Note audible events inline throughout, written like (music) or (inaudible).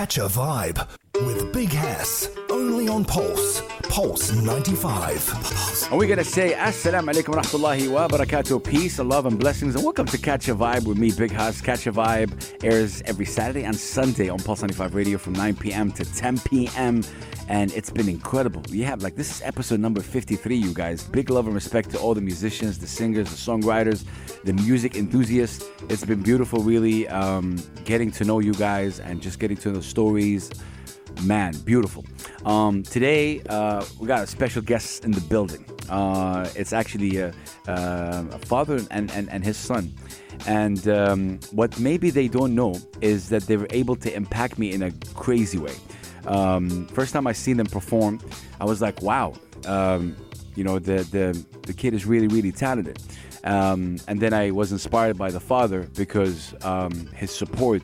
Catch a vibe with Big Hass. Only on Pulse. Pulse 95. And we're going to say Assalamu alaikum wa rahmatullahi wa barakatuh. Peace love and blessings. And welcome to Catch a Vibe with me, Big Hass. Catch a Vibe airs every Saturday and Sunday on Pulse 95 Radio from 9 p.m. to 10 p.m. And it's been incredible. We have, like, this is episode number 53, you guys. Big love and respect to all the musicians, the singers, the songwriters, the music enthusiasts. It's been beautiful, really, um, getting to know you guys and just getting to know the stories man, beautiful. Um, today, uh, we got a special guest in the building. Uh, it's actually a, uh, a father and, and, and his son. And um, what maybe they don't know is that they were able to impact me in a crazy way. Um, first time I seen them perform, I was like, wow, um, you know, the, the, the kid is really, really talented. Um, and then I was inspired by the father because um, his support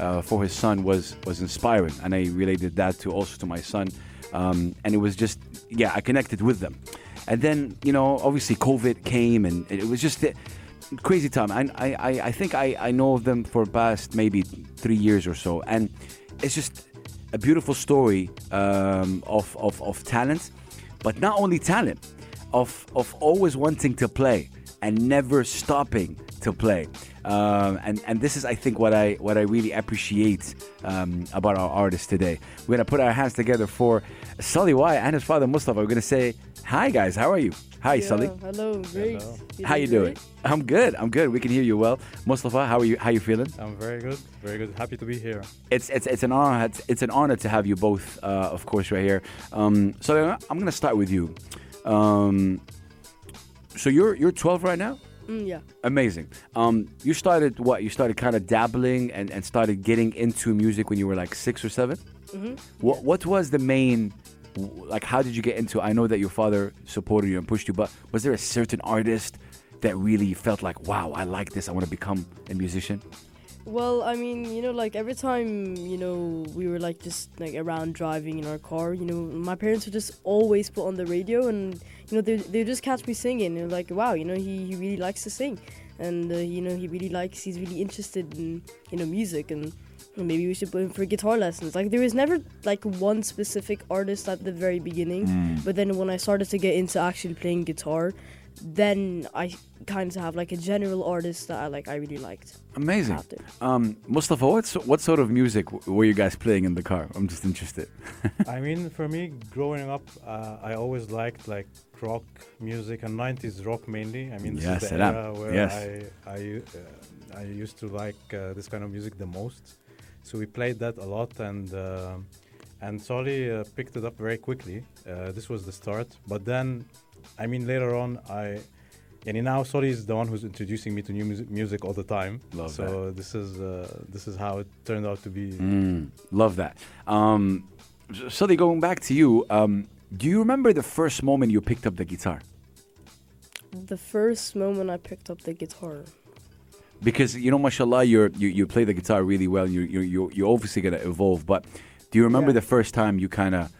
uh, for his son was was inspiring, and I related that to also to my son, um, and it was just yeah, I connected with them, and then you know obviously COVID came, and it was just a crazy time. I I, I think I, I know of them for past maybe three years or so, and it's just a beautiful story um, of, of of talent, but not only talent, of of always wanting to play and never stopping to play. Um, and and this is I think what I what I really appreciate um, about our artists today. We're gonna put our hands together for Soli Y and his father Mustafa. We're gonna say hi guys, how are you? Hi Yeah, Soli. Hello, great. Hello. How you doing? I'm good. I'm good. We can hear you well. Mustafa, how are you? How you feeling? I'm very good, very good. Happy to be here. It's it's it's an honor. It's, it's an honor to have you both, uh, of course, right here. Um, so I'm gonna start with you. Um, so you're you're 12 right now. Mm, yeah. Amazing. Um, you started what? You started kind of dabbling and, and started getting into music when you were like six or 7 Mm-hmm. What what was the main? Like, how did you get into? I know that your father supported you and pushed you, but was there a certain artist that really felt like, wow, I like this. I want to become a musician. Well, I mean, you know, like every time, you know, we were like just like around driving in our car, you know, my parents would just always put on the radio and, you know, they they just catch me singing and like, wow, you know, he, he really likes to sing. And, uh, you know, he really likes, he's really interested in, you know, music and maybe we should put him for guitar lessons. Like, there was never like one specific artist at the very beginning. But then when I started to get into actually playing guitar, then I kind of have like a general artist that I like, I really liked. Amazing. After. Um, Mustafa, what, what sort of music w- were you guys playing in the car? I'm just interested. (laughs) I mean, for me, growing up, uh, I always liked like rock music and 90s rock mainly. I mean, this Yes, is the salam. era where Yes. I I, uh, I used to like uh, this kind of music the most. So we played that a lot, and uh, and Soli uh, picked it up very quickly. Uh, this was the start, but then, I mean, later on, I. And now Soli is the one who's introducing me to new music, music all the time. Love so this is uh, this is how it turned out to be. Mm, love that. Um, S- Soli, going back to you, um, do you remember the first moment you picked up the guitar? The first moment I picked up the guitar. Because you know, mashallah, you're, you you play the guitar really well. You you you you're obviously gonna evolve. But do you remember Yeah. the first time you kind of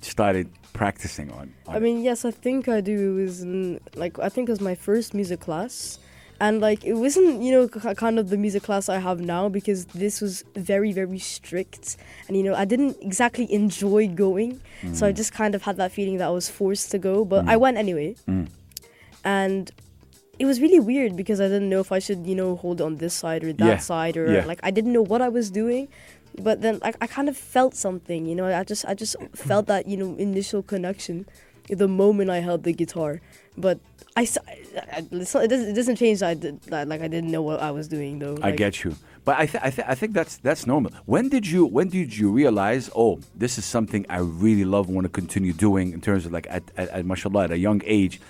started practicing on? on I mean, yes, I think I do. It was in, like I think it was my first music class, and like it wasn't you know kind of the music class I have now because this was very very strict, and you know I didn't exactly enjoy going, so I just kind of had that feeling that I was forced to go, but I went anyway, Mm. and. It was really weird because I didn't know if I should, you know, hold on this side or that Yeah, side, or yeah. like I didn't know what I was doing. But then, like, I kind of felt something, you know. I just, I just felt that, you know, initial connection the moment I held the guitar. But I, not- it, doesn't, it doesn't change that I did, that, like I didn't know what I was doing though. I Like, get you, but I, th- I, th- I think that's that's normal. When did you when did you realize? Oh, this is something I really love want to continue doing. In terms of like at, at, at mashallah at a young age,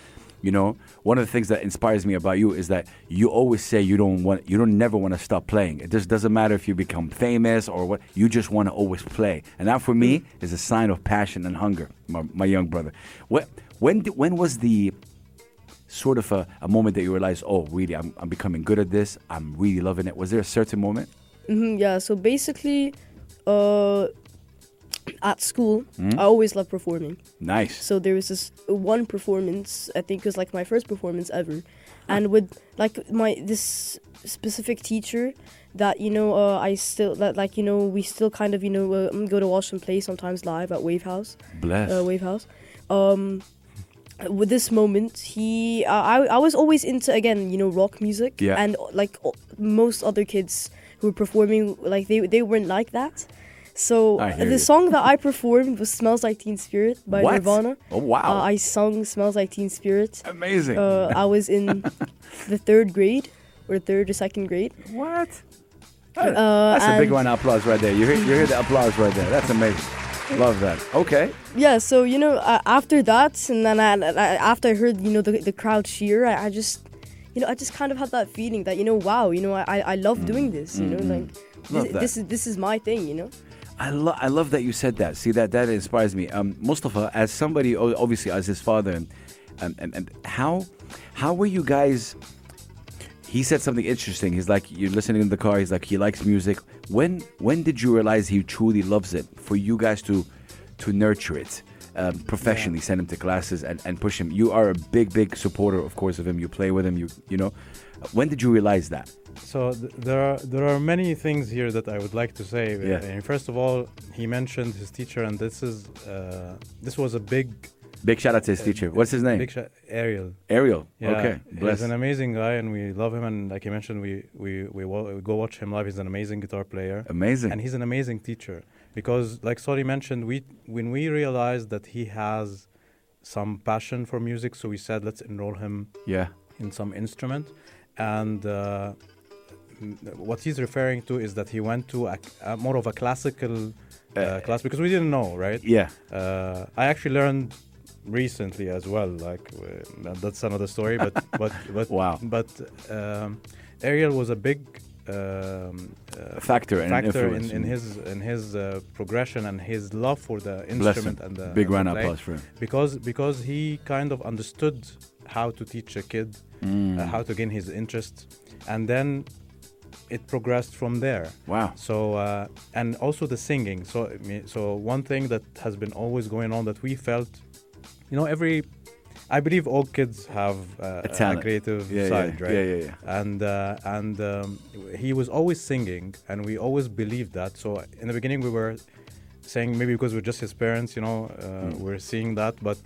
you know, one of the things that inspires me about you is that you always say you don't want you don't never want to stop playing. It just doesn't matter if you become famous or what. You just want to always play, and that for me is a sign of passion and hunger. My, my young brother. What when did, when was the sort of a, a moment that you realized, oh, really, I'm, I'm becoming good at this. I'm really loving it. Was there a certain moment? hmm yeah. So basically, uh, at school, Mm-hmm. I always loved performing. Nice. So there was this one performance, I think it was like my first performance ever, and with like my this specific teacher that you know uh, I still that like you know we still kind of you know uh, go to watch them play sometimes live at Wave House, Bless. uh, Wave House. Um, with this moment, he uh, I I was always into again you know rock music Yeah. and like o- most other kids who were performing like they they weren't like that. So the you. song that I performed was "Smells Like Teen Spirit" by what? Nirvana. Oh wow. Uh, I sung "Smells Like Teen Spirit." Amazing. Uh, I was in (laughs) the third grade or third or second grade. what? Uh, That's a big one applause right there. You hear, you hear the applause right there. That's amazing. Love that. Okay. Yeah, so you know, uh, after that, and then I, I, after I heard you know the the crowd cheer, I, I just, you know, I just kind of had that feeling that you know, wow, you know, I I love doing this. You know, like Mm. This, this is this is my thing. You know. I love I love that you said that. See that that inspires me. Um, Mustafa, as somebody obviously as his father, and, and, and, and how how were you guys? He said something interesting. He's like you're listening in the car. He's like he likes music. When when did you realize he truly loves it? For you guys to to nurture it um, professionally, send him to classes and, and push him. You are a big big supporter, of course, of him. You play with him. You you know. When did you realize that? So th- there are there are many things here that I would like to say. Yeah. Uh, first of all, he mentioned his teacher, and this is uh, this was a big Big shout out to his teacher. What's his name? big sh- Ariel. Ariel. Yeah, okay. Bless. he's an amazing guy, and we love him. And like you mentioned, we we we, we go watch him live. He's an amazing guitar player, Amazing. and he's an amazing teacher. Because like Soli mentioned, we when we realized that he has some passion for music, so we said let's enroll him yeah. in some instrument and uh, what he's referring to is that he went to a, a more of a classical uh, Uh, class because we didn't know right Yeah. uh, i actually learned recently as well like uh, that's another story but but (laughs) but Wow. but um, ariel was a big um, uh, factor and factor influence. in, in his in his uh, progression and his love for the instrument and the Big round applause for him. because because he kind of understood how to teach a kid Mm. uh, how to gain his interest and then it progressed from there Wow. so uh, and also the singing so so one thing that has been always going on that we felt you know every i believe all kids have uh, A talent. creative Yeah, side yeah, right yeah, yeah, yeah. and uh, and um, he was always singing and we always believed that so in the beginning we were saying maybe because we're just his parents you know uh, Mm. we're seeing that but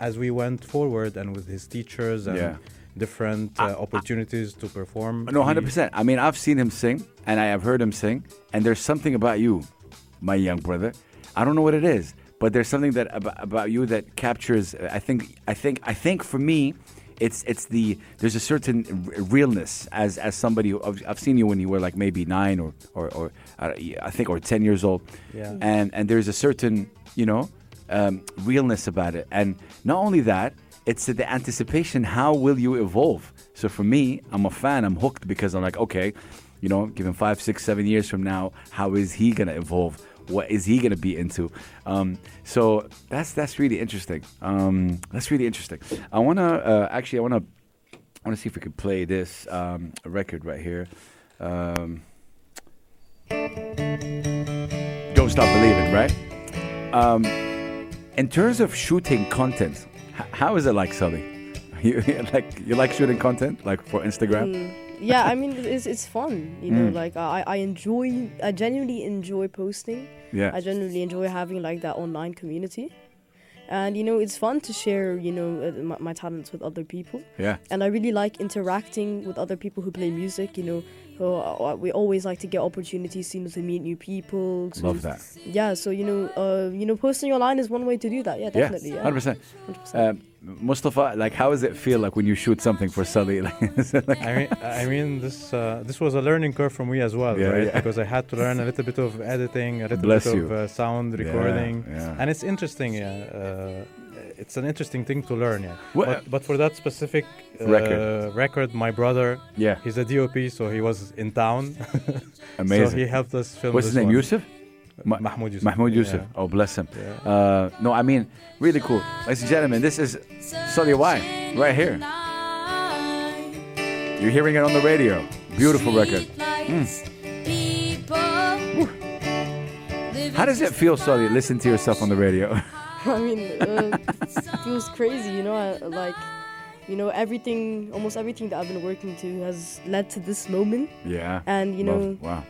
as we went forward and with his teachers and Yeah. different uh, opportunities to perform No, hundred percent. I mean, I've seen him sing, and I have heard him sing, and there's something about you, my young brother. I don't know what it is, but there's something that about, about you that captures. I think. I think. I think for me, it's it's the there's a certain r- realness as as somebody who I've, I've seen you when you were like maybe nine or or, or uh, I think or ten years old, Yeah. and and there's a certain you know um, realness about it, and not only that, it's the anticipation. How will you evolve? So for me, I'm a fan. I'm hooked because I'm like, okay, you know, given five, six, seven years from now, how is he gonna evolve? What is he gonna be into? Um, so that's that's really interesting. Um, that's really interesting. I wanna uh, actually, I wanna, I wanna see if we could play this um, record right here. Um, Don't stop believing, right? Um, in terms of shooting content, h- how is it like, Soli? (laughs) You (laughs) like you like shooting content, like for Instagram? Mm, yeah, I mean it's it's fun. You know, Mm. like I I enjoy I genuinely enjoy posting. Yeah. I genuinely enjoy having like that online community. And you know, it's fun to share, you know, uh, my, my talents with other people. Yeah. And I really like interacting with other people who play music, you know. So uh, we always like to get opportunities, you know, to meet new people. To, Love that. Yeah, so you know, uh, you know, posting online is one way to do that. Yeah, definitely. Yeah, Yeah, hundred percent. 100%. Um, Mustafa, like, how does it feel like when you shoot something for Soli? (laughs) Like, I mean, I mean, this uh, this was a learning curve for me as well, Yeah, right? yeah. Because I had to learn a little bit of editing, a little Bless bit you. of uh, sound recording, yeah. and it's interesting. Yeah, uh, it's an interesting thing to learn. Yeah, What- but, but for that specific uh, Record. record, my brother, yeah, he's a DOP, so he was in town. (laughs) amazing. So he helped us film. What's his name? one. Yusuf? Ma- Mahmoud Yusuf. Mahmoud Yusuf. Yeah. Oh, bless him. Yeah. Uh, no, I mean, really cool. Ladies and gentlemen, this is Soli Y right here. You're hearing it on the radio. Beautiful record. People living How does it feel, Soli, listen to yourself on the radio? (laughs) I mean, uh, it feels crazy, you know. I, like, you know, everything, almost everything that I've been working to has led to this moment, yeah. and you know, Love- wow.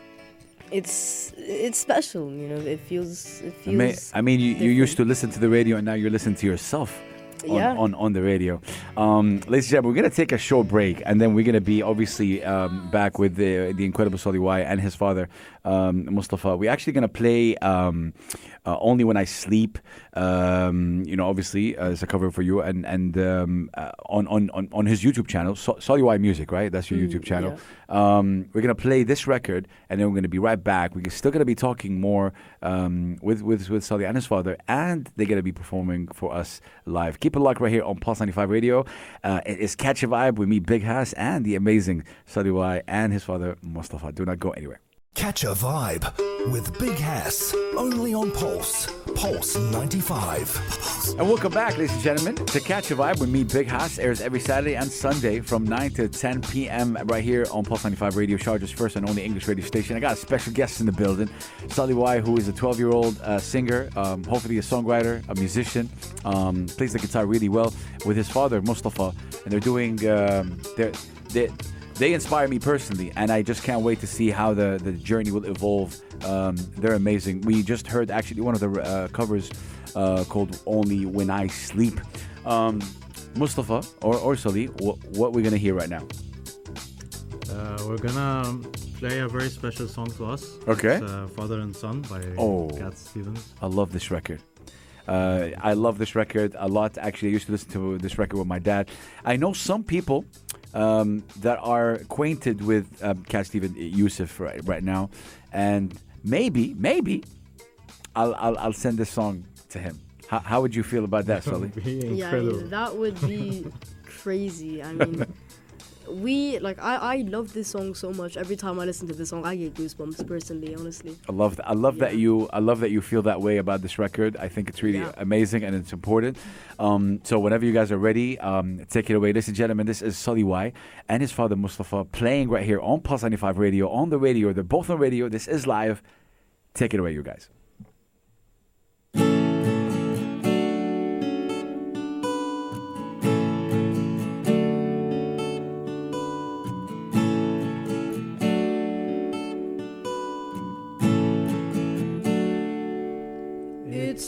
It's it's special. You know, it feels it I mean. I mean you, you used to listen to the radio and now you're listening to yourself on, Yeah. on, on the radio. Um, ladies and gentlemen, we're going to take a short break and then we're going to be obviously um, back with the, the incredible Soli Y and his father, um, Mustafa. We're actually going to play um, uh, Only When I Sleep, um, you know, obviously uh, as a cover for you and, and um, uh, on, on, on, on his YouTube channel, so- Soli Y Music, right? That's your Mm, YouTube channel. Um, we're gonna play this record, and then we're gonna be right back. We're still gonna be talking more um, with with with Soli and his father, and they're gonna be performing for us live. Keep it locked right here on Pulse 95 Radio. Uh, it is Catch a Vibe with me, Big Hass, and the amazing Soli Y and his father Mustafa. Do not go anywhere. Catch a vibe with Big Hass. Only on Pulse. Pulse 95. And welcome back, ladies and gentlemen, to Catch a Vibe with me, Big Hass. Airs every Saturday and Sunday from 9 to 10 p.m. right here on Pulse 95 Radio, Sharjah's first and only English radio station. I got a special guest in the building, Soli Y, who is a 12-year-old uh, singer, um, hopefully a songwriter, a musician, um, plays the guitar really well with his father, Mustafa, and they're doing, um, they're, they they inspire me personally, and I just can't wait to see how the, the journey will evolve. Um, they're amazing. We just heard actually one of the uh, covers uh, called "Only When I Sleep." Um, Mustafa or or Soli, what what we're gonna hear right now? Uh, we're gonna play a very special song to us. Okay. It's, uh, Father and Son by Oh. Cat Stevens. I love this record. Uh, I love this record a lot. Actually, I used to listen to this record with my dad. I know some people um, that are acquainted with um, Cat Steven Yusuf right, right now, and maybe, maybe, I'll, I'll, I'll send this song to him. How, how would you feel about that, Soli? Be Yeah, incredible. that would be (laughs) crazy. I mean, we like I I love this song so much. Every time I listen to this song, I get goosebumps. Personally, honestly. I love that. I love that you I love that you feel that way about this record. I think it's really Yeah. amazing and it's important. Um, so whenever you guys are ready, um, take it away, ladies and gentlemen. This is Soli Y and his father Mustafa playing right here on Pulse 95 Radio on the radio. They're both on radio. This is live. Take it away, you guys.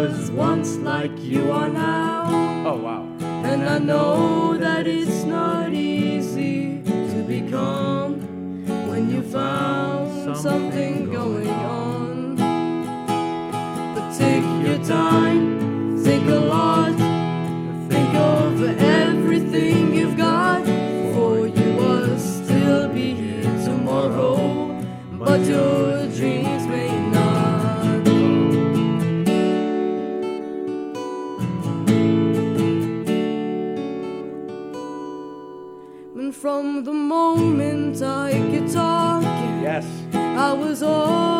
was once like you are now, Oh wow. and I know that it's not easy to be calm when you found something going on. From the moment I get talking, Yes. I was ordered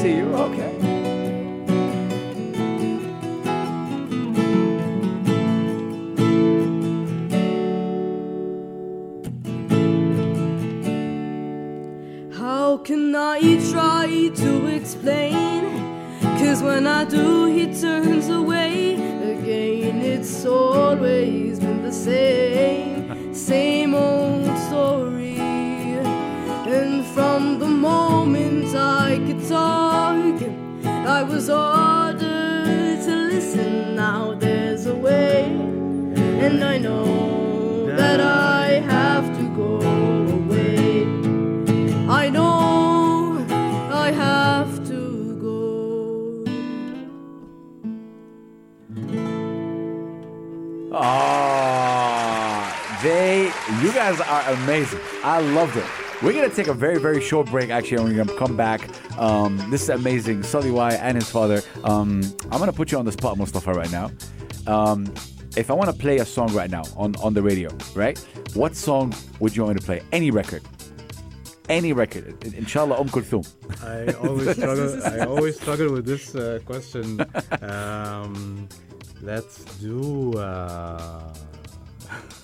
see you. Okay. How can I try to explain? Cause when I do, he turns away again. It's always been the same, same old story. And from the moment I could was ordered to listen. Now there's a way, and I know that I have to go away. I know I have to go. Ah, they, you guys are amazing. I loved it. We're gonna take a very, very short break actually, and we're gonna come back. Um, this is amazing. Soli Y and his father. Um, I'm gonna put you on the spot, Mustafa, right now. Um, if I want to play a song right now on, on the radio, right? What song would you want me to play? Any record. Any record. In- Inshallah, Umm Kulthum. I always (laughs) struggle. I always struggle with this uh, question. Um, let's do. Uh,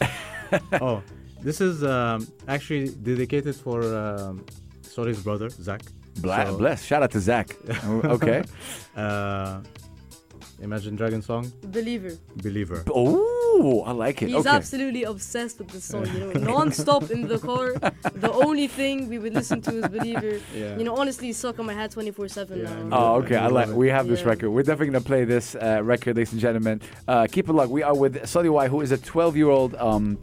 (laughs) oh, this is um, actually dedicated for um, Soli's brother Zach. Bla- So, bless. Shout out to Zach. (laughs) okay. Uh, Imagine Dragon song, Believer. Believer. Oh, I like it. He's okay. absolutely obsessed with this song, you know, non-stop in the car. The only thing we would listen to is Believer. Yeah. You know, honestly, it's stuck on my head 24/7 Yeah, now. Oh, okay. I We like. it. We have this record. We're definitely gonna play this uh, record, ladies and gentlemen. Uh, keep it locked. We are with Soli Y, who is a 12-year-old. Um,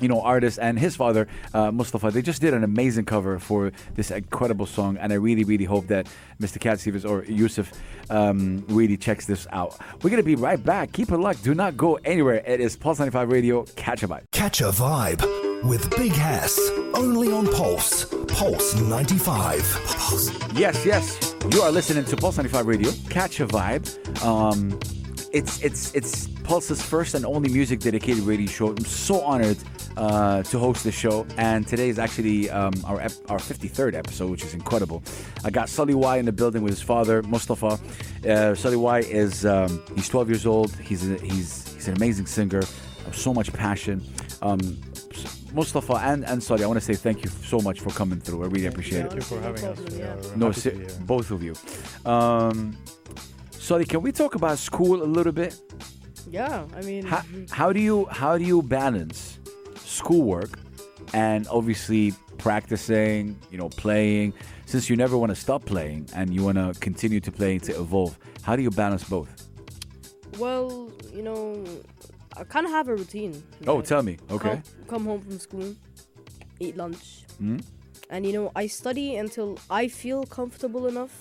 you know, artist and his father, uh, Mustafa, they just did an amazing cover for this incredible song, and I really, really hope that Mr. Cat Stevens or Yusuf um, really checks this out. We're gonna be right back. Keep it locked. Do not go anywhere. It is Pulse 95 Radio. Catch a vibe. Catch a vibe with Big Hass. Only on Pulse. Pulse 95. Pulse. Yes, yes. You are listening to Pulse 95 Radio. Catch a vibe. Um, it's it's it's Pulse's first and only music dedicated radio show. I'm so honored uh, to host the show, and today is actually um, our ep- our 53rd episode, which is incredible. I got Soli Y in the building with his father, Mustafa. Uh, Soli Y is um, he's 12 years old. He's a, he's he's an amazing singer. So much passion. Um, Mustafa and, and Soli, I want to say thank you so much for coming through. I really appreciate it. Thank you for having us. yeah. No, happy se- to be here. both of you. Sorry, can we talk about school a little bit? Yeah, I mean, How, how do you how do you balance schoolwork and obviously practicing, you know, playing? Since you never want to stop playing and you want to continue to play to evolve, how do you balance both? well, you know, I kind of have a routine. Oh, know. tell me. Okay. Come, come home from school, eat lunch, Hmm? and you know, I study until I feel comfortable enough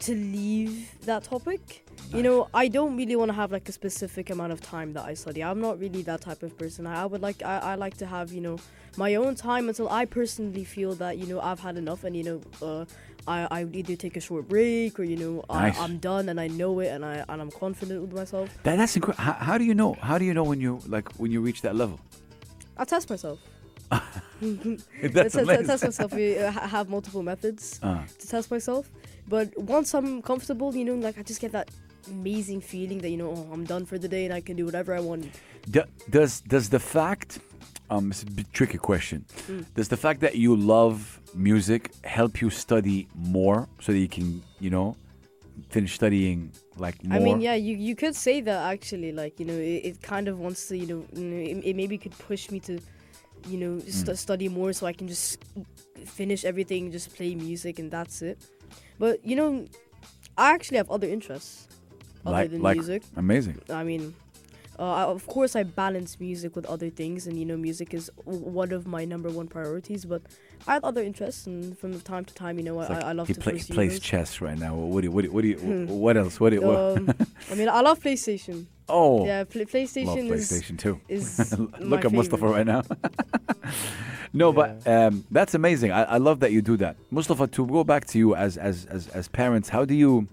to leave that topic. You know, I don't really want to have like a specific amount of time that I study. I'm not really that type of person. I, I would like I, I like to have you know my own time until I personally feel that you know I've had enough, and you know uh, I I would either take a short break or you know Nice. I, I'm done and I know it and I and I'm confident with myself. That, that's incredible. How, how do you know? How do you know when you like when you reach that level? I test myself. (laughs) (laughs) That's I test, amazing. test myself. We uh, have multiple methods Uh, to test myself, but once I'm comfortable, you know, like I just get that amazing feeling that you know oh, I'm done for the day and I can do whatever I want. Do- does does the fact um it's a bit tricky question Mm. does the fact that you love music help you study more so that you can you know finish studying like more I mean, yeah, you you could say that actually, like you know, it, it kind of wants to, you know, it, it maybe could push me to, you know, st- study more so I can just finish everything, just play music and that's it. But you know, I actually have other interests other like than like music. amazing I mean, uh, I, of course, I balance music with other things, and you know, music is w- one of my number one priorities. But I have other interests, and from time to time, you know, I, like I love he, to play, he pursue plays those. chess right now. What do you what do you, what, do you, what else? What do you, what? Um, (laughs) I mean, I love PlayStation. oh. Yeah, play, love PlayStation, PlayStation too. is is (laughs) look my at Mustafa right now. (laughs) No but um, that's amazing. I, I love that you do that. Mustafa to go back to you as as as, as parents how do you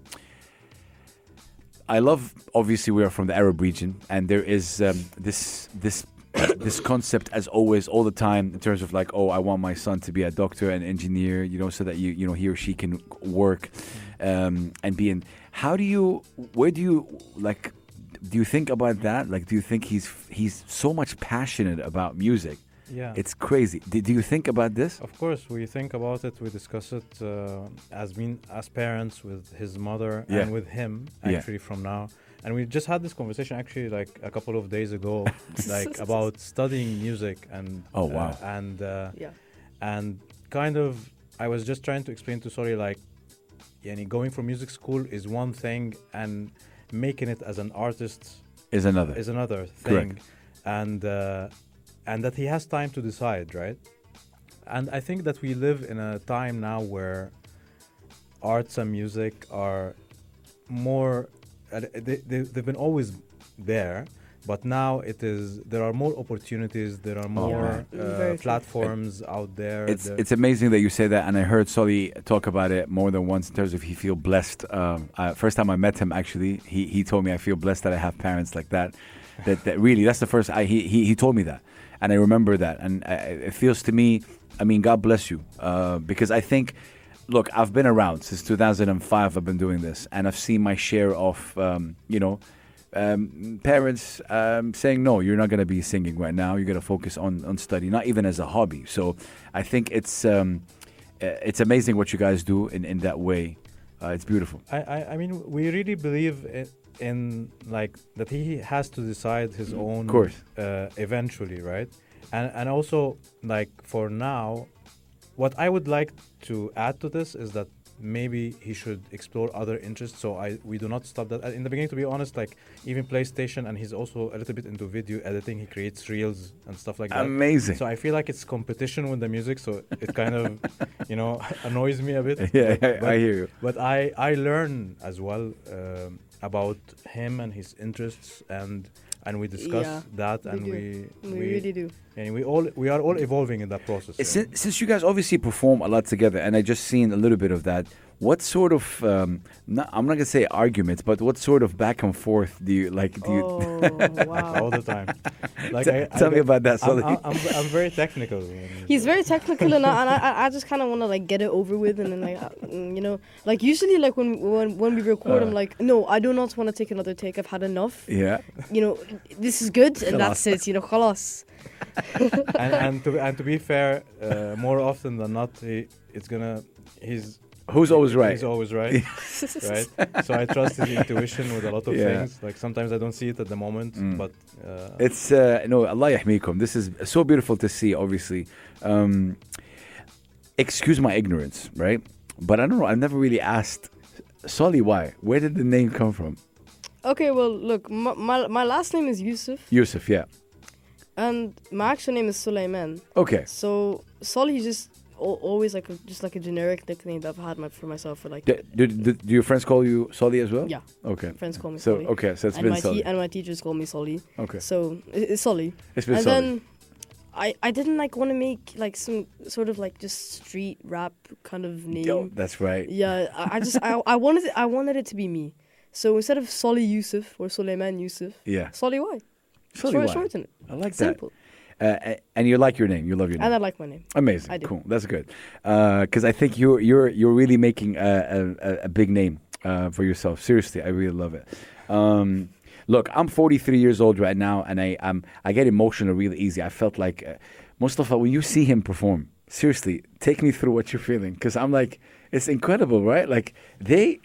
I love obviously we are from the Arab region and there is um, this this (coughs) this concept as always all the time in terms of like oh I want my son to be a doctor and engineer you know so that you you know he or she can work um, and be in. How do you where do you like do you think about that? Like do you think he's he's so much passionate about music Yeah. it's crazy do, do you think about this Of course, we think about it. We discuss it uh, as being as parents with his mother Yeah. and with him Yeah. actually from now. And we just had this conversation actually like a couple of days ago, (laughs) like about studying music and Oh, wow. uh, and uh, Yeah, and kind of I was just trying to explain to sorry like yani going for music school is one thing and making it as an artist Is another. is another Correct. thing and uh, and that he has time to decide right and i think that we live in a time now where arts and music are more uh, they, they, they've been always there but now it is there are more opportunities there are more Yeah, uh, very true. platforms out there It's There- it's amazing that you say that, and I heard Soli talk about it more than once in terms of he feel blessed. Um, uh, first time I met him, actually, he he told me I feel blessed that I have parents like that. That that really, that's the first I he he, he told me that, and I remember that, and uh, it feels to me. I mean, God bless you, uh, because I think. Look, I've been around since 2005. I've been doing this, and I've seen my share of, um, you know, um, parents um, saying no you're not going to be singing right now you're going to focus on, on study not even as a hobby so i think it's um, uh, it's amazing what you guys do in, in that way uh, it's beautiful I, I, I mean, we really believe in, like that he has to decide his own. Of course. Uh, eventually, right? And and also like for now, what I would like to add to this is that maybe he should explore other interests. So I we do not stop that. In the beginning, to be honest, like even PlayStation, and he's also a little bit into video editing. He creates reels and stuff like that. amazing So I feel like it's competition with the music, so it kind of, (laughs) you know, (laughs) annoys me a bit. yeah But- I, I hear you but I I learn as well um, about him and his interests and and we discuss Yeah, that and do. we We really do. and we all we are all evolving in that process. since, since you guys obviously perform a lot together and i just seen a little bit of that what sort of um, not, i'm not going to say arguments but what sort of back and forth do you like do you Oh (laughs) wow. all the time. Like T- I, I tell me get- about that I'm, Solly. I'm, I'm, I'm very technical. when- (laughs) He's very technical, and I, and I, I just kind of want to like get it over with, and then like, uh, mm, you know, like usually like when when when we record, I'm Uh. like, no, I do not want to take another take. I've had enough. yeah You know, this is good, and that's it. You know, خلاص. and and to (laughs) and to be fair, uh, more often than not, he it's gonna he's who's always right He's always right, (laughs) right? So I trust his intuition with a lot of Yeah. things. Like sometimes I don't see it at the moment, Mm. but uh, It's uh, no Allah yahmikum. This is so beautiful to see. Obviously, um, excuse my ignorance, right? But I don't know. I've never really asked Soli why. Where did the name come from? Okay, well, look, my, my my last name is Yusuf, Yusuf, yeah. and my actual name is Suleiman. Okay, So Soli just al- always like a, just like a generic nickname that I've had my, for myself for like do, do, do, do your friends call you Soli as well? yeah. Okay. Friends call me So Soli. okay, so it's and been Soli. and my teachers call me Soli. okay, So it- it's Soli. it's been and Soli. then I I didn't like want to make like some sort of like just street rap kind of name. Yo, that's right. Yeah, I, I just I, I wanted it, I wanted it to be me. So instead of Soli Yusuf or Suleiman Yusuf, Yeah, Soli Y. Soli. Short, why? shorten it. I like Simple. that. Uh, and you like your name. You love your name. And I like my name. Amazing. I do. Cool. That's good. Because I think you're you're you're really making a, a, a big name uh, for yourself. Seriously, I really love it. Um, look, I'm 43 years old right now, and I I'm, I get emotional really easy. I felt like uh, Mustafa when you see him perform. Seriously, take me through what you're feeling because I'm like, it's incredible, right? Like they.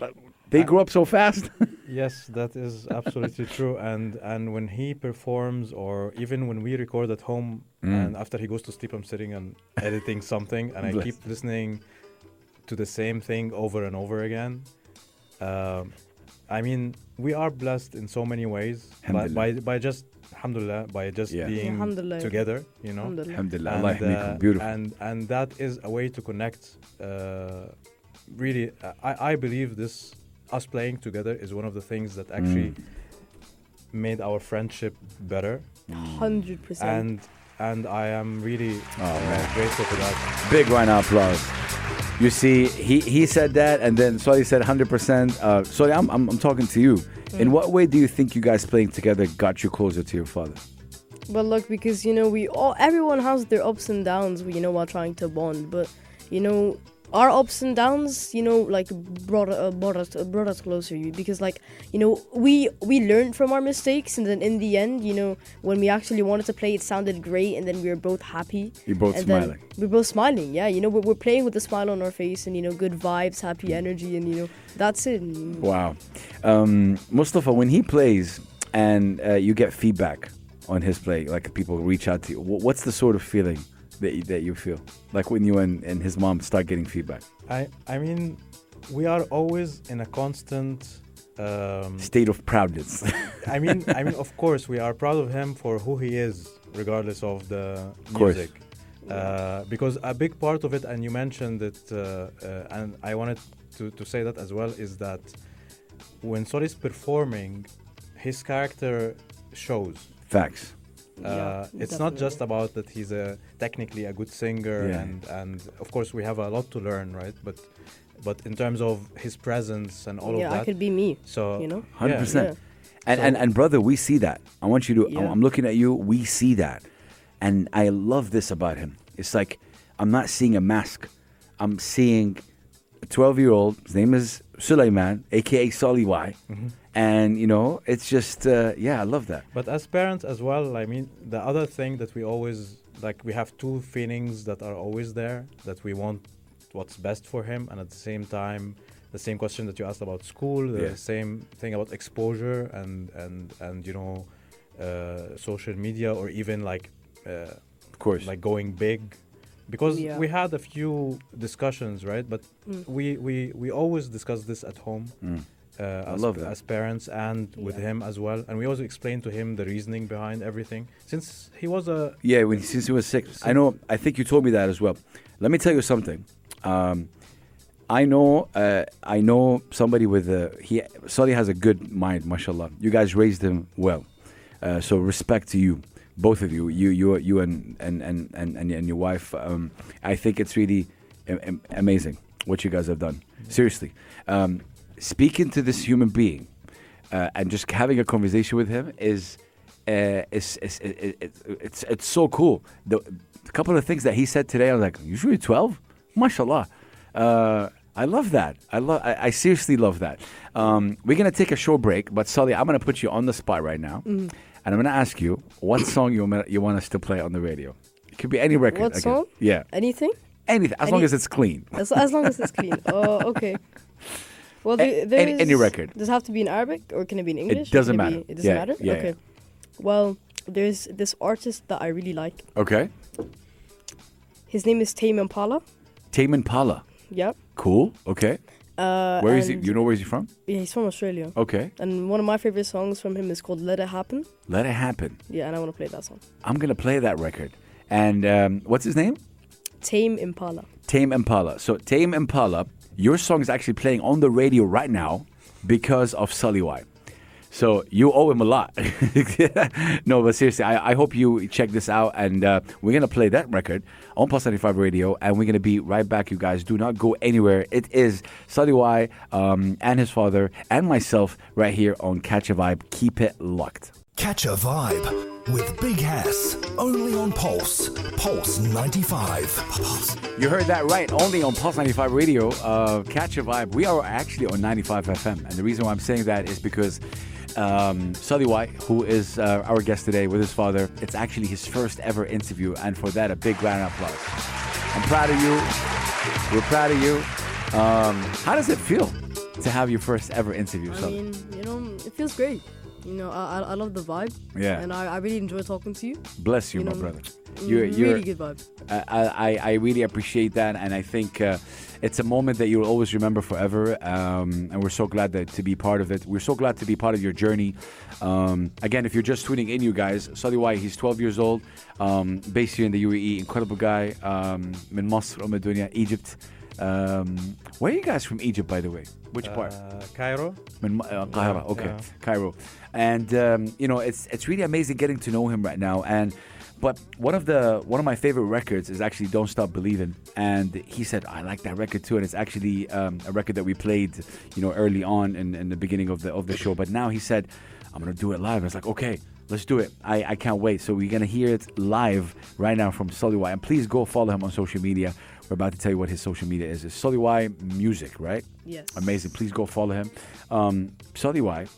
like, They I- grow up so fast. (laughs) yes, that is absolutely (laughs) true. And and when he performs, or even when we record at home, Mm. and after he goes to sleep, I'm sitting and editing something, and I Bless. keep listening to the same thing over and over again. Um, I mean, we are blessed in so many ways by, by by just alhamdulillah by just Yeah. being Alhamdulillah. together, you know. Alhamdulillah. Alhamdulillah. and, Allah uh, Beautiful. and and that is a way to connect uh, really uh, I, I believe this us playing together is one of the things that actually Mm. made our friendship better Hundred percent. and and I am really Oh, uh, man. grateful for that Big round of applause. You see, he, he said that, and then Soli said 100%. Uh, Soli, I'm, I'm, I'm talking to you. In what way do you think you guys playing together got you closer to your father? But look, because you know, we all everyone has their ups and downs, you know, while trying to bond. But you know, our ups and downs, you know, like brought uh, brought us uh, brought us closer. You because like you know, we we learned from our mistakes, and then in the end, you know, when we actually wanted to play, it sounded great, and then we were both happy. You're both smiling. We're both smiling, yeah. You know, we're, we're playing with a smile on our face, and you know, good vibes, happy energy, and you know, that's it. Wow. Um, Mustafa, when he plays and uh, you get feedback on his play, like people reach out to you, what's the sort of feeling that you, that you feel? Like when you and, and his mom start getting feedback? I I mean we are always in a constant. Um, State of proudness. (laughs) I mean, I mean, (laughs) of course, we are proud of him for who he is, regardless of the music. Uh, because a big part of it, and you mentioned it, uh, uh, and I wanted to, to say that as well, is that when Sol is performing, his character shows. Facts. Yeah, Uh, it's not just about that he's a technically a good singer, Yeah. and and of course we have a lot to learn, right? But but in terms of his presence and all yeah, of that, I could be me. so You know. Hundred Yeah. percent. Yeah. And, So- and and brother, we see that. I want you to. Yeah. I'm looking at you. We see that, and I love this about him. It's like I'm not seeing a mask. I'm seeing a 12 year old. His name is Suleiman, aka Solly Y, Mm-hmm. And you know, it's just uh, yeah, I love that. But as parents as well, I mean, the other thing that we always like, we have two feelings that are always there that we want what's best for him, and at the same time, the same question that you asked about school, the Yeah. same thing about exposure and and and you know, uh, social media or even like, uh, Of course, like going big. Because Yeah. we had a few discussions, right? But Mm. we, we, we always discuss this at home Mm. Uh, I as, love that. as parents and with Yeah. him as well. And we also explained to him the reasoning behind everything. Since he was a Yeah, when since he was six. I know. I think you told me that as well. Let me tell you something. Um, I know. Uh, I know somebody with a. He Sadi has a good mind, mashallah. You guys raised him well, uh, so respect to you, both of you. You, you, you, and and and and, and, and your wife. Um, I think it's really am- am- amazing what you guys have done. Seriously, um, speaking to this human being uh, and just having a conversation with him is uh, is, is, it, it, it, it's it's so cool. The a couple of things that he said today, I was like, usually 12? Mashallah." Uh, I love that. I love. I, I seriously love that. Um, we're gonna take a short break, but Soli, I'm gonna put you on the spot right now, Mm-hmm. and I'm gonna ask you what song you want you want us to play on the radio. It could be any record. What song? Yeah, Anything? anything as long as it's clean. As, as long as it's clean. Oh, okay. (laughs) Well, A- there, there any- any record. Does it have to be in Arabic or can it be in English? Or doesn't it matter. Be, it doesn't Yeah, matter. yeah, okay. Well, there's this artist that I really like. Okay, His name is Tame Impala. Tame Impala. Yep. Cool. Okay. Uh, Where is he? You know where is he from? Yeah, he's from Australia. Okay. And one of my favorite songs from him is called "Let It Happen." Let it happen. Yeah, and I want to play that song. I'm gonna play that record. And um, what's his name? Tame Impala. Tame Impala. So Tame Impala, your song is actually playing on the radio right now because of Soli Y. So you owe him a lot. (laughs) no, but seriously, I, I hope you check this out, and uh, we're gonna play that record on 95 Radio, and we're gonna be right back. You guys, do not go anywhere. It is Soli Y um, and his father and myself right here on Catch a Vibe. Keep it locked. Catch a vibe with Big Hass. Only on Pulse. Pulse 95. Pulse. You heard that right, only on Pulse 95 Radio. Uh, catch a vibe. We are actually on 95 FM. And the reason why I'm saying that is because um, Soli White, who is uh, our guest today with his father, it's actually his first ever interview. And for that, a big round of applause. I'm proud of you. We're proud of you. Um, how does it feel to have your first ever interview, I Soli? mean, you know, it feels great. You know, I, I love the vibe. Yeah. And I, I really enjoy talking to you. Bless you, you my brother. Mm, you're, you're really good vibe. I, I, I really appreciate that, and I think uh, it's a moment that you'll always remember forever. Um, and we're so glad that, to be part of it. We're so glad to be part of your journey. Um, again, if you're just tuning in, you guys, Sadi Wai, he's 12 years old, um, based here in the UAE, incredible guy, um, in Masr, Umm Egypt. Um, where are you guys from Egypt, by the way? Which uh, part? Cairo. Min, uh, okay. Yeah. Cairo and um, you know it's it's really amazing getting to know him right now. And but one of the one of my favorite records is actually "Don't Stop Believing," and he said I like that record too, and it's actually um, a record that we played, you know, early on in, in the beginning of the of the show. But now he said I'm gonna do it live. I was like, okay. Let's do it. I, I can't wait. So we're going to hear it live right now from Soli Y. And please go follow him on social media. We're about to tell you what his social media is. It's Soli Y Music, right? Yes. Amazing. Please go follow him. Um, Saudi Y,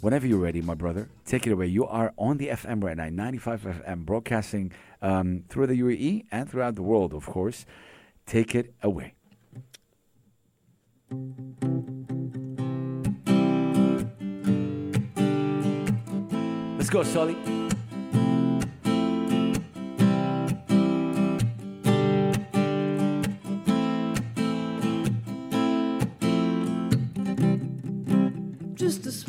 whenever you're ready, my brother, take it away. You are on the FM right now, 95 FM, broadcasting um, through the UAE and throughout the world, of course. Take it away. Let's go, Soli.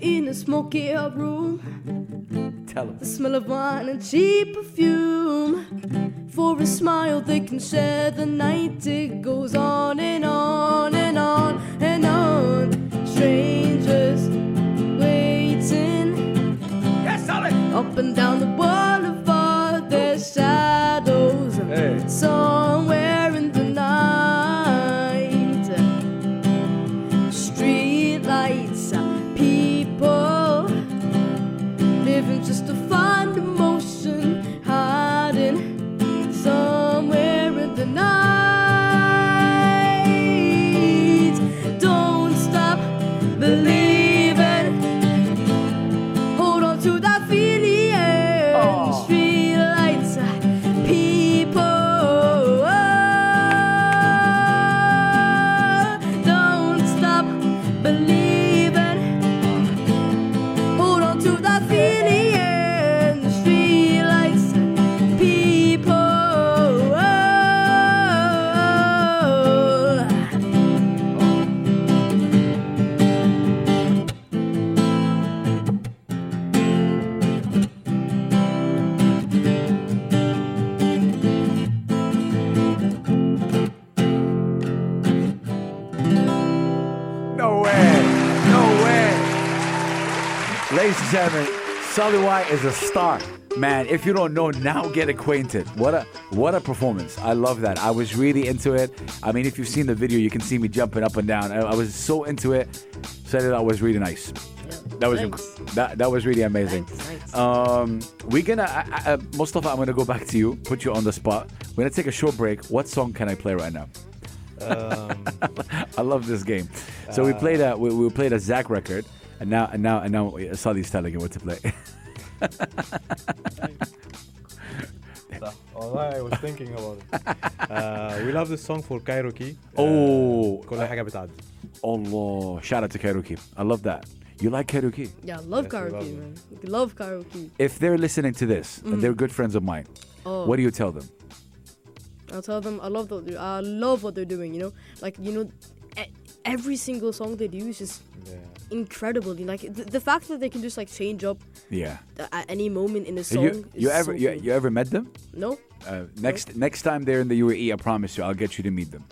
In a smoky up room. Tell him. The smell of wine and cheap perfume. For a smile they can share the night. It goes on and on and on and on. Strangers waiting Yes, solid. up and down the boulevard. There's shadows somewhere gentlemen, Soli Y is a star. Man, if you don't know, now get acquainted. What a what a performance. I love that. I was really into it. I mean, if you've seen the video, you can see me jumping up and down. I, I was so into it. Said it that was really nice. That was Thanks. that that was really amazing. Thanks, thanks. Um, we're gonna I, I, uh, Mustafa. I'm gonna go back to you. Put you on the spot. We're gonna take a short break. What song can I play right now? Um, (laughs) I love this game. So we played a we, we played a Zach record, and now, and now, and now, uh, Soli's telling you what to play. (laughs) oh, I was thinking about it. Uh, we love this song for Cairokee. Uh, oh. كل Allah. Shout out to Cairokee. I love that. You like karaoke? Yeah, I love yes, karaoke, love man. Love karaoke. If they're listening to this mm. and mm-hmm. they're good friends of mine, oh. what do you tell them? I'll tell them I love the, I love what they're doing. You know, like you know, every single song they do is just yeah incredible. Like the, the fact that they can just like change up Yeah. at any moment in a So song. you is you ever so you, you ever met them? no? Uh, next next time they're in the UAE, I promise you, I'll get you to meet them.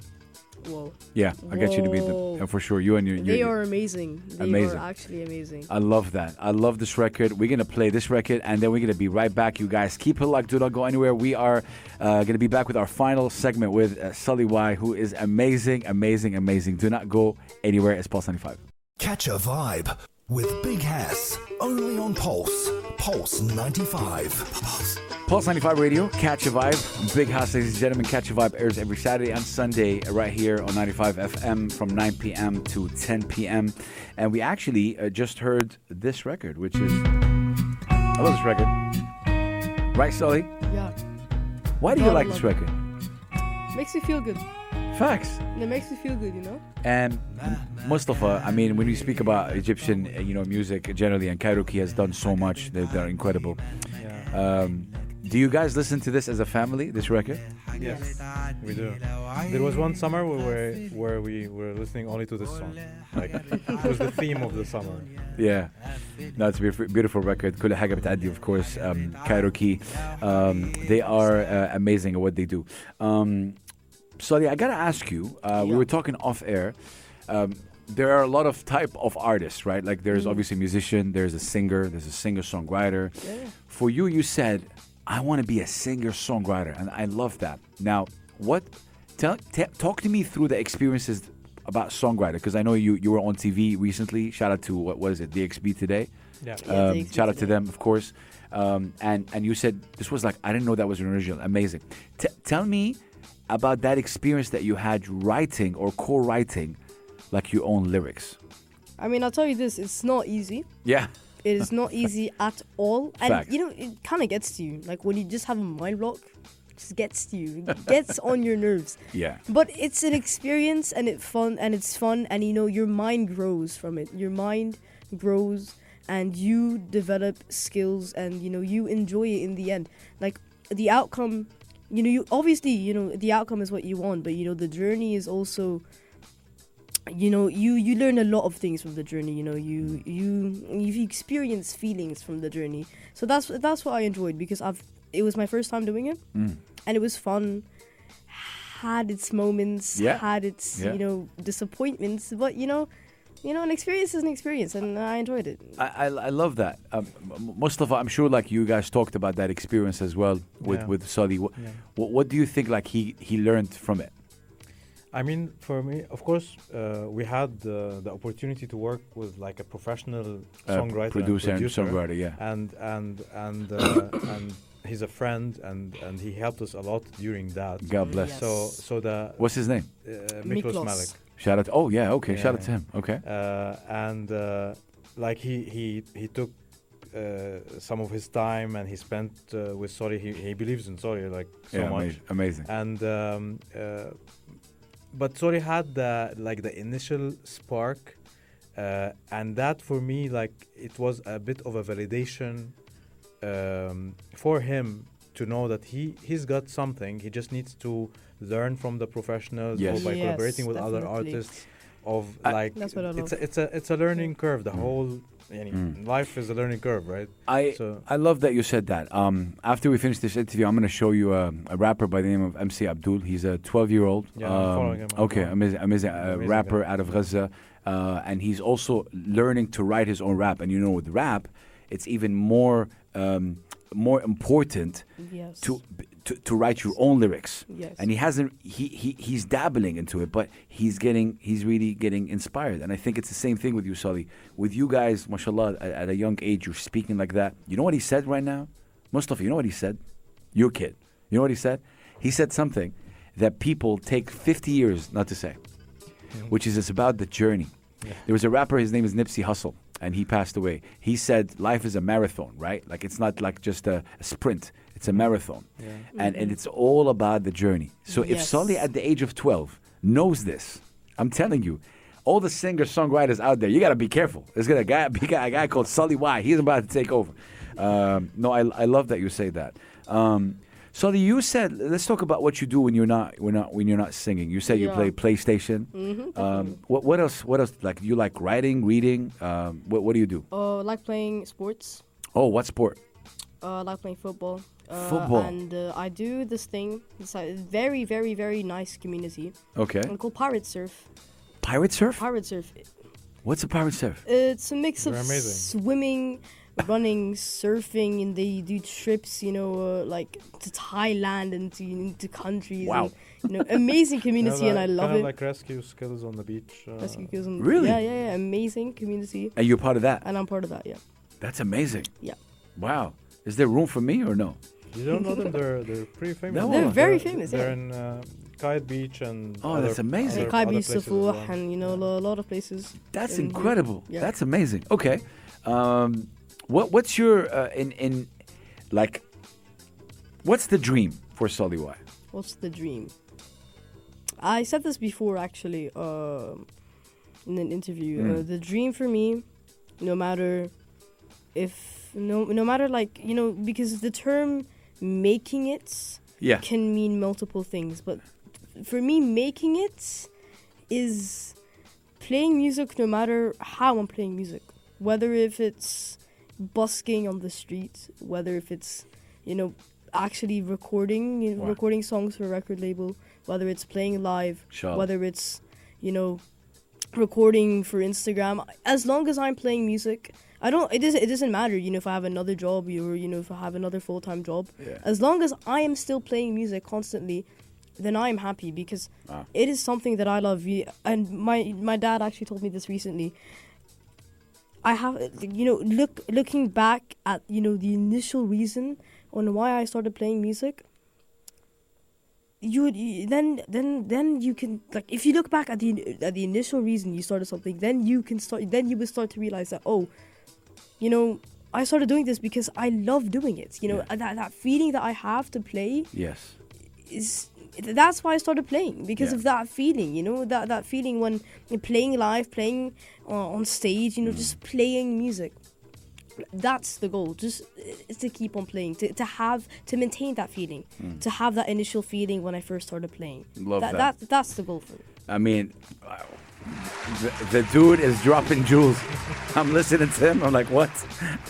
Whoa. Yeah, I'll get you to meet them uh, for sure. You and your, They your are amazing. They Amazing. are actually amazing. I love that. I love this record. We're gonna play this record, and then we're gonna be right back. You guys keep it locked. Do not go anywhere. We are uh, gonna be back with our final segment with uh, Soli Y, who is amazing, amazing, amazing. Do not go anywhere. It's Pulse 95. Catch a vibe with Big Hass. Only on Pulse. Pulse 95. Pulse. Pulse 95 Radio, Catch a Vibe. Big Hass, ladies and gentlemen. Catch a Vibe airs every Saturday and Sunday right here on 95 FM from 9 p.m. to 10 p.m. And we actually uh, just heard this record, which is. I love this record. Right, Soli? Yeah. Why do you like this record? Makes me feel good. Facts. And it makes you feel good, you know. And Mustafa, I mean, when we speak about Egyptian, you know, music generally, and Cairokee has done so much; they're, they're incredible. Yeah. Um, do you guys listen to this as a family? This record? Yes, we do. There was one summer where we, where we were listening only to this song. Like it was the theme of the summer. Yeah, no, it's a beautiful record. Kula Haga Bitadi, of course, um, Um, they are uh, amazing at what they do. Um, Sadi, I gotta ask you. Uh, We were talking off air. Um, there are a lot of type of artists, right? Like there's obviously a musician, there's a singer, there's a singer songwriter. Yeah. For you, you said, "I want to be a singer songwriter," and I love that. Now, what? Tell, t- talk to me through the experiences about songwriter because I know you you were on TV recently. Shout out to what was it, DXB today? Yeah. Yeah, Um, thanks, shout out to them, of course. Um, and and you said this was like I didn't know that was original. Amazing. T- tell me about that experience that you had writing or co-writing, like your own lyrics. I mean, I'll tell you this: it's not easy. Yeah. It is not (laughs) easy at all, and Fact. you know, it kind of gets to you. Like when you just have a mind block, it just gets to you. It gets (laughs) on your nerves. Yeah. But it's an experience, and it fun, and it's fun, and you know, your mind grows from it. Your mind grows, and you develop skills, and you know, you enjoy it in the end. Like the outcome, you know, you obviously, you know, the outcome is what you want, but you know, the journey is also you know you you learn a lot of things from the journey you know you you you experience feelings from the journey so that's that's what i enjoyed because i've it was my first time doing it Mm. and it was fun had its moments Yeah. had its Yeah. you know disappointments but you know you know an experience is an experience and i enjoyed it I, I, I love that. Um, Mustafa, I'm sure like you guys talked about that experience as well with Yeah. with Sadi. What, Yeah. what what do you think like he he learned from it? I mean, for me, of course, uh, we had uh, the opportunity to work with like a professional Uh, songwriter, producer, and, and songwriter. Yeah. and and and uh, (coughs) and he's a friend, and and he helped us a lot during that. God bless. Yes. So so the What's his name? uh, Miklos Miklos. Malik, Shout out. Oh yeah. Okay. Yeah, Shout out to him. Okay. uh, and uh, like he he he took. Uh, some of his time and he spent uh, with Soli. He, he believes in Soli like so yeah. much. Amazing. amazing. and um, uh, but sorry had the like the initial spark uh, and that for me like it was a bit of a validation um, for him to know that he he's got something he just needs to learn from the professionals Yes. or by Yes, collaborating with other artists of I- like That's what I it's love. a, it's a it's a learning curve the Mm. whole yani, Mm. life is a learning curve right I so I love that you said that. Um, after we finish this interview, I'm going to show you a, a rapper by the name of MC Abdul. He's a 12 year old. Yeah, I'm following him. Okay, amazing, amazing, uh, Amazing rapper guy. out of Gaza, uh, and he's also learning to write his own rap. And you know, with rap, it's even more um, more important yes to, to to write your own lyrics. yes And he hasn't. He, he he's dabbling into it, but he's getting. He's really getting inspired. And I think it's the same thing with you, Soli. With you guys, mashallah, at, at a young age, you're speaking like that. You know what he said right now, Mustafa. You know what he said. Your kid. You know what he said. He said something that people take 50 years not to say, which is it's about the journey. Yeah. There was a rapper. His name is Nipsey Hussle, and he passed away. He said life is a marathon, right? Like it's not like just a, a sprint. It's a marathon yeah and, and it's all about the journey. So if Yes. Soli at the age of 12 knows this, I'm telling you, all the singer songwriters out there, you got to be careful. There's gonna guy, (laughs) be a guy called Soli Y. He's about to take over. Um, no, I, I love that you say that. Um, Soli, you said let's talk about what you do when you're not when not when you're not singing. You said you Yeah. play PlayStation. mm-hmm, Um, what what else? What else? Like you like writing, reading? Um, what what do you do? uh like playing sports Oh, what sport? uh, I like playing football. Uh, Football. And uh, I do this thing. It's a very, very, very nice community. Okay, It's called Pirate Surf. pirate surf. Pirate Surf. What's a pirate surf? It's a mix of They're amazing. swimming, running, surfing, and they do trips. You know, uh, like to Thailand and to, into countries. Wow. And, you know, amazing (laughs) community, and I love kind it. like rescue skills on the beach uh, Rescue Kills and- Really? Yeah, yeah, yeah. Amazing community, And you're part of that. and I'm part of that. Yeah. That's amazing. Yeah. Wow. Is there room for me or no? You don't know them? They're they're pretty famous. No. They're very famous, They're yeah. in uh, Kite Beach and. Oh, other- that's amazing. other- Kai other Beach, places Safuh, well. and you know a lot of places. That's in incredible. Yeah. That's amazing. Okay. Um, what what's your uh, in in like what's the dream for Y? What's the dream? I said this before, actually, um in an interview. Uh, Mm. the dream for me, no matter if no no matter like you know because the term making it Yeah. can mean multiple things, but for me, making it is playing music no matter how I'm playing music. Whether if it's busking on the street, whether if it's, you know, actually recording, you know, recording songs for a record label, whether it's playing live, Sure. whether it's, you know, recording for Instagram. As long as I'm playing music, I don't. It doesn't. It doesn't matter. You know, if I have another job, or you know, if I have another full time job. Yeah. As long as I am still playing music constantly, then I am happy because Wow. it is something that I love. And my my dad actually told me this recently. I have you know look looking back at you know the initial reason on why I started playing music. You would you, then then then you can like if you look back at the at the initial reason you started something, then you can start then you will start to realize that oh, you know I started doing this because I love doing it. You know Yeah. that that feeling that I have to play Yes. is that's why I started playing because Yeah. of that feeling, you know, that that feeling when playing live, playing uh, on stage, you know, Mm. just playing music. That's the goal. Just uh, to keep on playing, to, to have to maintain that feeling, to have that initial feeling when I first started playing. Mm. Love that, that. that that's the goal for me. I mean, the, the dude is dropping jewels. I'm listening to him. I'm like, what?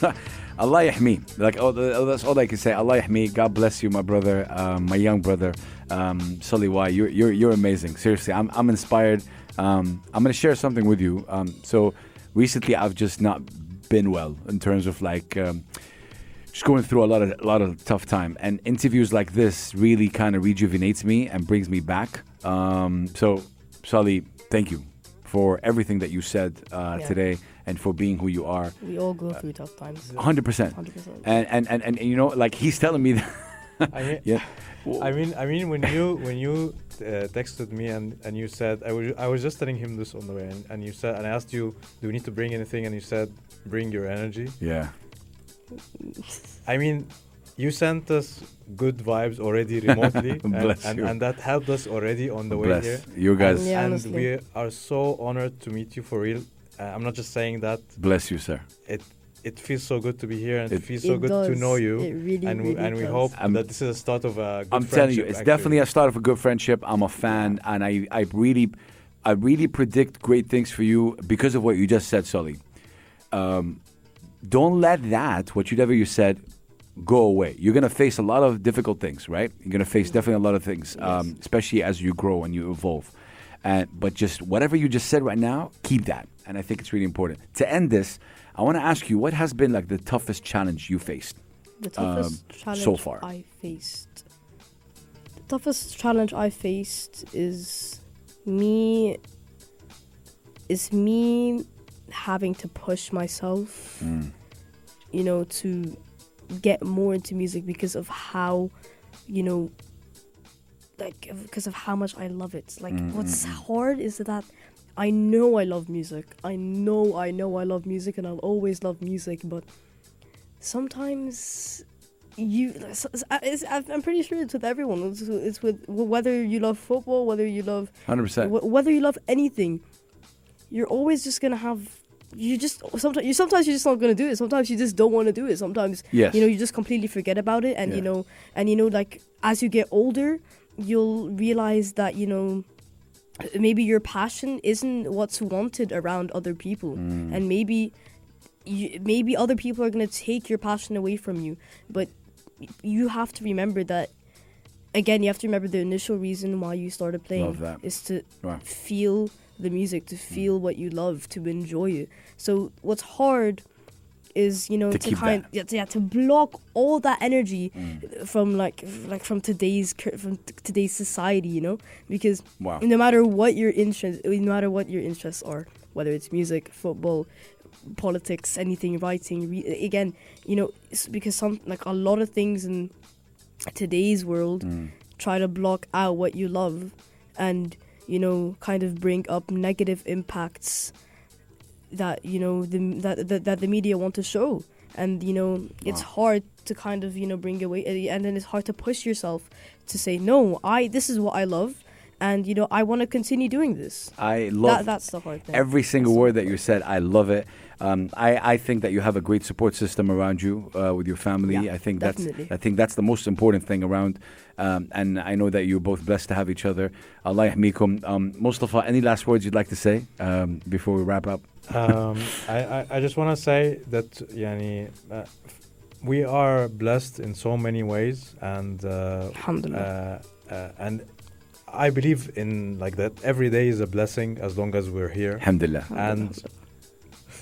(laughs) Allah yahmi. Like, oh, that's all I can say. Allah yahmi. God bless you, my brother, um, my young brother, um, Soli Y. You're, you're, you're amazing. Seriously, I'm, I'm inspired. Um, I'm going to share something with you. Um, so, recently, I've just not been well in terms of like. Um, just going through a lot of a lot of tough time and interviews like this really kind of rejuvenates me and brings me back um, so Soli thank you for everything that you said uh, Yeah. today and for being who you are We all go through tough times. 100% Hundred percent. and, and, and, and you know like he's telling me that I mean, (laughs) yeah I mean, I mean, when you when you uh, texted me and, and you said I was I was just telling him this on the way, and, and you said and I asked you, do we need to bring anything? And you said, bring your energy. yeah I mean, you sent us good vibes already remotely, (laughs) and, Bless and, you. and that helped us already on the way here. you guys Yeah, and we are so honored to meet you for real. Uh, I'm not just saying that. bless you sir It it feels so good to be here, and it, It- feels so It good to know you. It really, and we, really and we does. hope I'm- that this is a start of a good I'm telling you, friendship, it's actually. definitely a start of a good friendship. I'm a fan, and I, I really, I really predict great things for you because of what you just said, Soli. Um, don't let that, whatever you said, go away. You're gonna face a lot of difficult things, right? You're gonna face definitely a lot of things, um, especially as you grow and you evolve. And but just whatever you just said right now, keep that, and I think it's really important. To end this, I want to ask you, what has been like the toughest challenge you faced? The toughest um, challenge so far. I faced. The toughest challenge I faced is me. Is me having to push myself, Mm. you know, to get more into music because of how, you know, like because of how much I love it. Like Mm, what's mm, mm. hard is that I know I love music. I know I know I love music, and I'll always love music. But sometimes you, I'm pretty sure it's with everyone. It's, it's with whether you love football, whether you love Hundred percent. Whether you love anything, you're always just gonna have. You just sometimes you sometimes you're just not gonna do it. Sometimes you just don't want to do it. Sometimes Yes. you know you just completely forget about it, and Yeah. you know, and you know, like as you get older, you'll realize that you know maybe your passion isn't what's wanted around other people, Mm. and maybe you, maybe other people are gonna take your passion away from you, but you have to remember that. Again, you have to remember the initial reason why you started playing is to Right. feel the music, Mm. to feel what you love, to enjoy it. So what's hard is you know To to, kind that. yeah, to, yeah to block all that energy Mm. from like like from today's from t- today's society, you know, because Wow. no matter what your interest, no matter what your interests are, whether it's music, football, politics, anything, writing, re- again, you know, because some like a lot of things in today's world Mm. try to block out what you love and you know kind of bring up negative impacts that you know the that that, that the media want to show. And you know it's Wow. hard to kind of you know bring away. And then it's hard to push yourself to say no i this is what i love and you know i want to continue doing this I love that, that's the hard thing every single That's word that you said. I love it. Um, I, I think that you have a great support system around you uh, with your family. Yeah, I think definitely. that's I think that's the most important thing around. Um, and I know that you're both blessed to have each other. Allah yahmikum. Um, Mustafa, any last words you'd like to say um, before we wrap up? um, I, I, I just want to say that yani, uh, we are blessed in so many ways and uh, Alhamdulillah. uh, uh, and I believe in like that every day is a blessing as long as we're here Alhamdulillah. and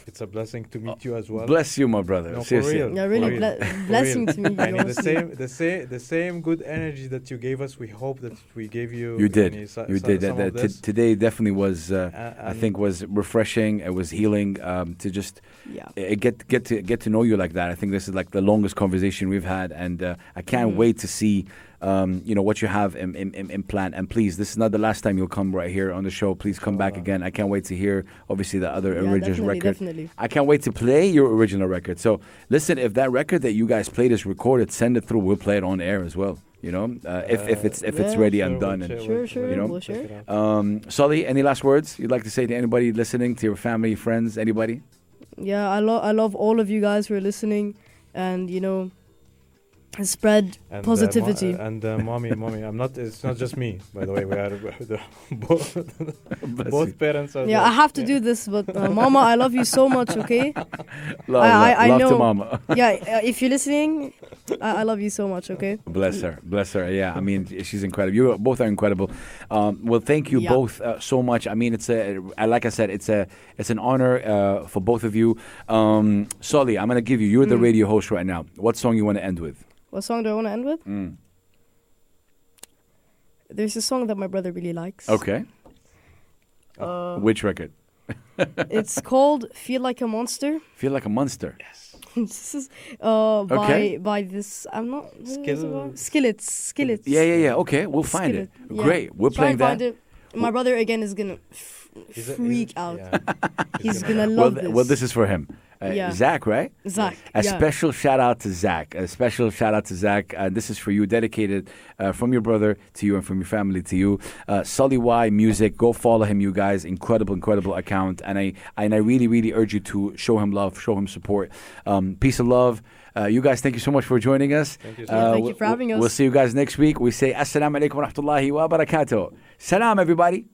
It's a blessing to meet you as well. Bless you, my brother. No, for Seriously. real. Yeah, really For ble- real. blessing to me. I mean, the same, the same, the same good energy that you gave us. We hope that we gave you. You did. yani, so- You so- did. That, that t- today definitely was. Uh, Uh, I think was refreshing. It was healing um, to just Yeah. uh, get get to get to know you like that. I think this is like the longest conversation we've had, and uh, I can't Mhm. wait to see. Um, you know what you have in, in, in, plan, and please, this is not the last time you'll come right here on the show. Please come back Inshallah. again. I can't wait to hear, obviously, the other yeah, original definitely, record. definitely. I can't wait to play your original record. So, listen, if that record that you guys played is recorded, send it through. We'll play it on air as well. You know, uh, if, if it's if it's ready Sure, and we'll done. and, Sure, we'll- sure, you know, we'll share. um, Soli, any last words you'd like to say to anybody listening, to your family, friends, anybody? Yeah, I love I love all of you guys who are listening, and you know, spread And, uh, mo- positivity. uh, and uh, mommy, mommy, I'm not. It's not just me, by the way. We are the, (laughs) both both parents are. yeah, there. I have to do this, but uh, Mama, I love you so much. Okay. (laughs) Love, I- I- I love to know. mama. (laughs) yeah, uh, if you're listening, I, I love you so much. Okay. Bless her, bless her. Yeah, I mean, she's incredible. You both are incredible. Um, well, thank you Yeah. both uh, so much. I mean, it's a, uh, like I said, it's a, it's an honor uh, for both of you. Um, Soli, I'm gonna give you. You're the Mm. radio host right now. What song you want to end with? What song do I want to end with? Mm. There's a song that my brother really likes. Okay. Uh, Which record? (laughs) it's called "Feel Like a Monster." Feel like a monster. (laughs) this is uh by Okay. by this. I'm not Skill- Skillets. Skillets. Yeah, yeah, yeah. Okay, we'll find it. Yeah. Great. We're Try playing and find that. it. My brother again is gonna f- He's a- he's- freak out. yeah. He's gonna (laughs) Well, love th- this. well, this is for him. Uh, Yeah. Zach, right? Zach. A yeah. special shout out to Zach. A special shout out to Zach. Uh, this is for you, dedicated uh, from your brother to you and from your family to you. Uh, Soli Y Music. Go follow him, you guys. Incredible, incredible account. And I and I really, really urge you to show him love, show him support. Um, peace of love. Uh, you guys, thank you so much for joining us. Thank you Uh, Yeah, thank you for having us. We'll see you guys next week. We say Assalamu alaikum wa rahmatullahi wa barakatuh. Salam, everybody.